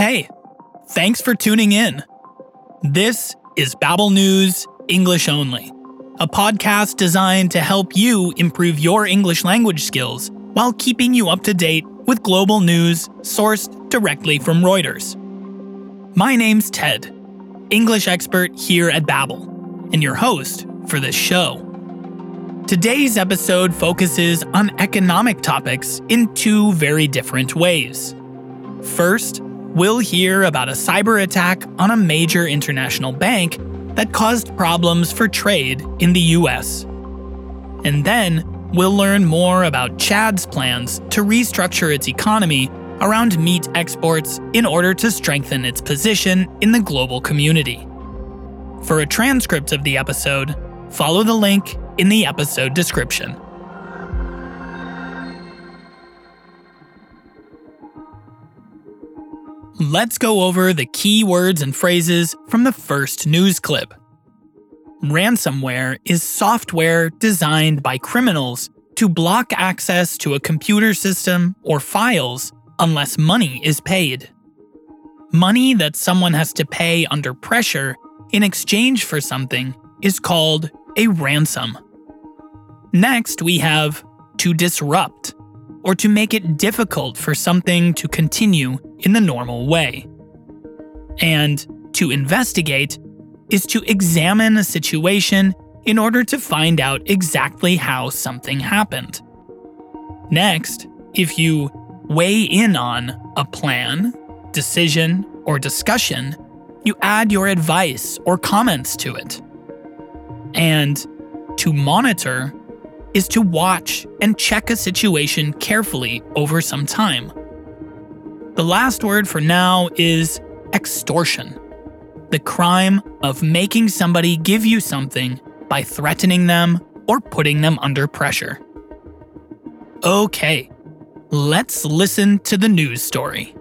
Hey, thanks for tuning in. This is Babbel News English Only, a podcast designed to help you improve your English language skills while keeping you up to date with global news sourced directly from Reuters. My name's Ted, English expert here at Babbel, and your host for this show. Today's episode focuses on economic topics in two very different ways. First, we'll hear about a cyber attack on a major international bank that caused problems for trade in the US. And then, we'll learn more about Chad's plans to restructure its economy around meat exports in order to strengthen its position in the global community. For a transcript of the episode, follow the link in the episode description. Let's go over the key words and phrases from the first news clip. Ransomware is software designed by criminals to block access to a computer system or files unless money is paid. Money that someone has to pay under pressure in exchange for something is called a ransom. Next, we have to disrupt or to make it difficult for something to continue in the normal way. And to investigate is to examine a situation in order to find out exactly how something happened. Next, if you weigh in on a plan, decision, or discussion, you add your advice or comments to it. And to monitor is to watch and check a situation carefully over some time. The last word for now is extortion the crime of making somebody give you something by threatening them or putting them under pressure. Okay, let's listen to the news story.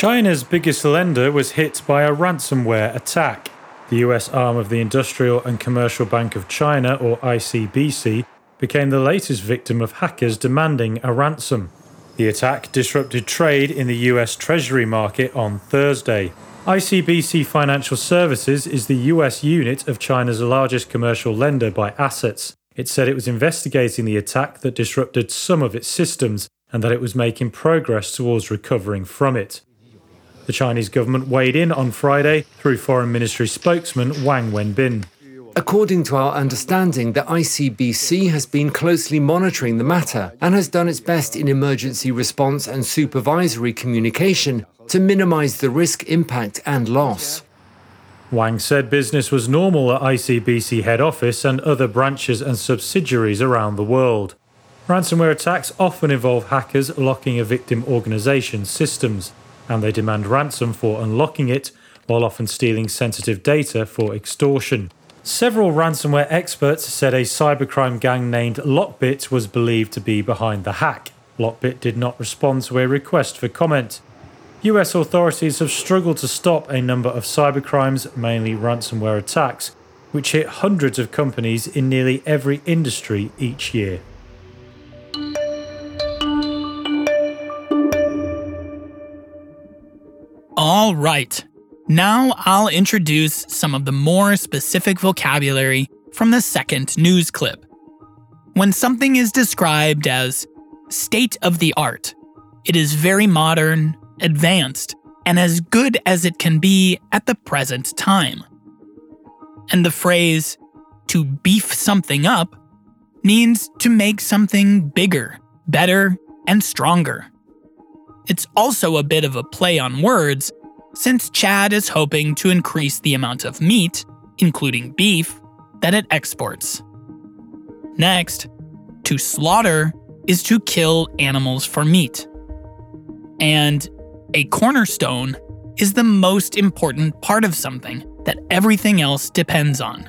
China's biggest lender was hit by a ransomware attack. The US arm of the Industrial and Commercial Bank of China, or ICBC, became the latest victim of hackers demanding a ransom. The attack disrupted trade in the US Treasury market on Thursday. ICBC Financial Services is the US unit of China's largest commercial lender by assets. It said it was investigating the attack that disrupted some of its systems and that it was making progress towards recovering from it. The Chinese government weighed in on Friday through Foreign Ministry spokesman Wang Wenbin. According to our understanding, the ICBC has been closely monitoring the matter and has done its best in emergency response and supervisory communication to minimize the risk, impact, and loss. Wang said business was normal at ICBC head office and other branches and subsidiaries around the world. Ransomware attacks often involve hackers locking a victim organization's systems and they demand ransom for unlocking it, while often stealing sensitive data for extortion. Several ransomware experts said a cybercrime gang named Lockbit was believed to be behind the hack. Lockbit did not respond to a request for comment. US authorities have struggled to stop a number of cybercrimes, mainly ransomware attacks, which hit hundreds of companies in nearly every industry each year. All right. Now I'll introduce some of the more specific vocabulary from the second news clip. When something is described as state of the art, it is very modern, advanced, and as good as it can be at the present time. And the phrase, to beef something up, means to make something bigger, better, and stronger. It's also a bit of a play on words, since Chad is hoping to increase the amount of meat, including beef, that it exports. Next, to slaughter is to kill animals for meat. And a cornerstone is the most important part of something that everything else depends on.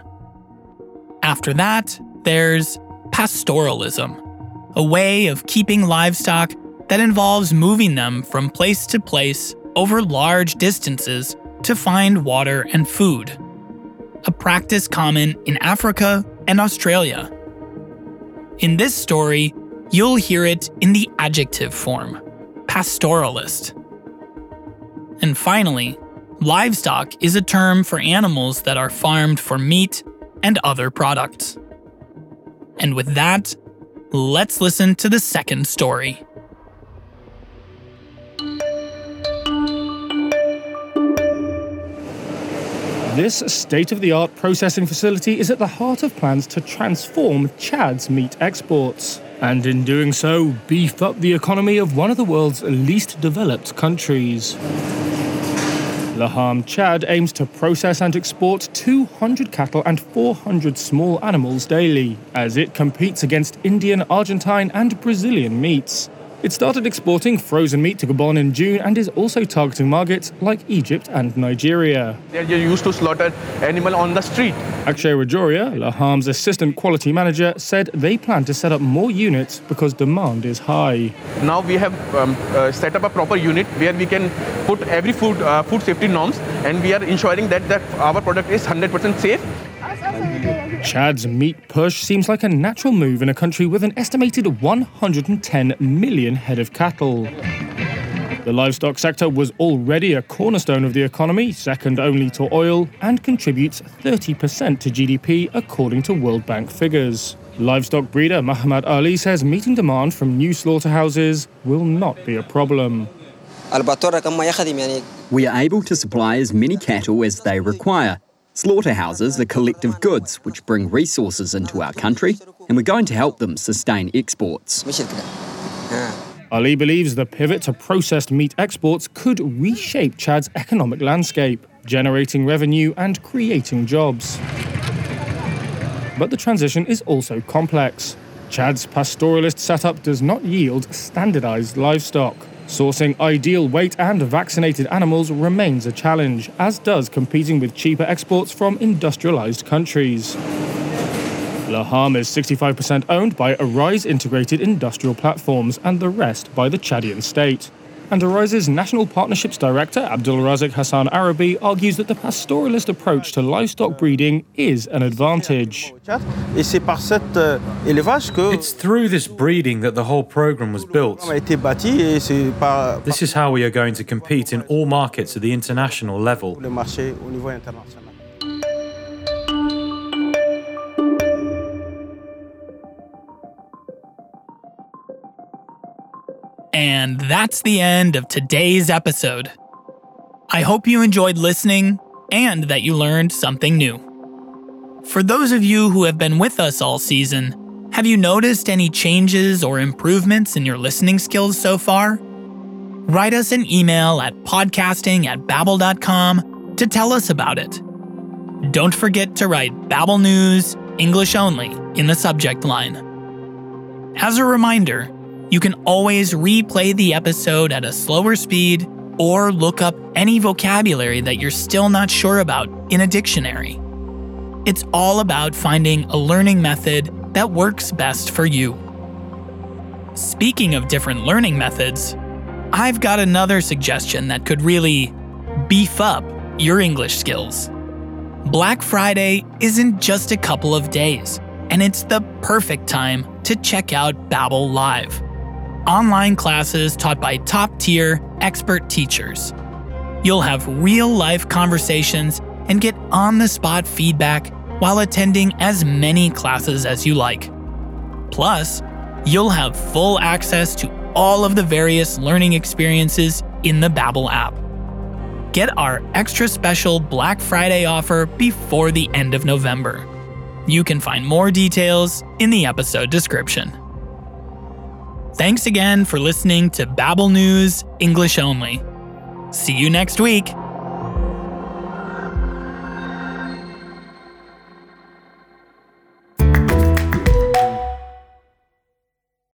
After that, there's pastoralism, a way of keeping livestock that involves moving them from place to place over large distances to find water and food. A practice common in Africa and Australia, In this story, you'll hear it in the adjective form pastoralist. And finally, livestock is a term for animals that are farmed for meat and other products. And with that, let's listen to the second story. This state of the art processing facility is at the heart of plans to transform Chad's meat exports, and in doing so, beef up the economy of one of the world's least developed countries. Laham Chad aims to process and export 200 cattle and 400 small animals daily, as it competes against Indian, Argentine, and Brazilian meats. It started exporting frozen meat to Gabon in June and is also targeting markets like Egypt and Nigeria. They're used to slaughter animal on the street. Akshay Rajoria, Laham's assistant quality manager, said they plan to set up more units because demand is high. Now we have um, uh, set up a proper unit where we can put every food uh, food safety norms and we are ensuring that, that our product is 100% safe Chad's meat push seems like a natural move in a country with an estimated 110 million head of cattle. The livestock sector was already a cornerstone of the economy, second only to oil, and contributes 30% to GDP according to World Bank figures. Livestock breeder Muhammad Ali says meeting demand from new slaughterhouses will not be a problem. We are able to supply as many cattle as they require, Slaughterhouses are collective goods which bring resources into our country, and we're going to help them sustain exports. Ali believes the pivot to processed meat exports could reshape Chad's economic landscape, generating revenue and creating jobs. But the transition is also complex. Chad's pastoralist setup does not yield standardized livestock. Sourcing ideal weight and vaccinated animals remains a challenge, as does competing with cheaper exports from industrialized countries. Laham is 65% owned by Arise Integrated Industrial Platforms and the rest by the Chadian state and Arise's National Partnerships Director, Abdul Razak Hassan Arabi, argues that the pastoralist approach to livestock breeding is an advantage. It's through this breeding that the whole program was built. This is how we are going to compete in all markets at the international level. And that's the end of today's episode. I hope you enjoyed listening and that you learned something new. For those of you who have been with us all season, have you noticed any changes or improvements in your listening skills so far? Write us an email at podcasting at babbel.com to tell us about it. Don't forget to write Babbel News, English only, in the subject line. As a reminder, you can always replay the episode at a slower speed or look up any vocabulary that you're still not sure about in a dictionary. It's all about finding a learning method that works best for you. Speaking of different learning methods, I've got another suggestion that could really beef up your English skills. Black Friday isn't just a couple of days, and it's the perfect time to check out Babbel Live online classes taught by top tier, expert teachers. You'll have real life conversations and get on the spot feedback while attending as many classes as you like. Plus, you'll have full access to all of the various learning experiences in the Babbel app. Get our extra special Black Friday offer before the end of November. You can find more details in the episode description. Thanks again for listening to Babbel News English Only. See you next week.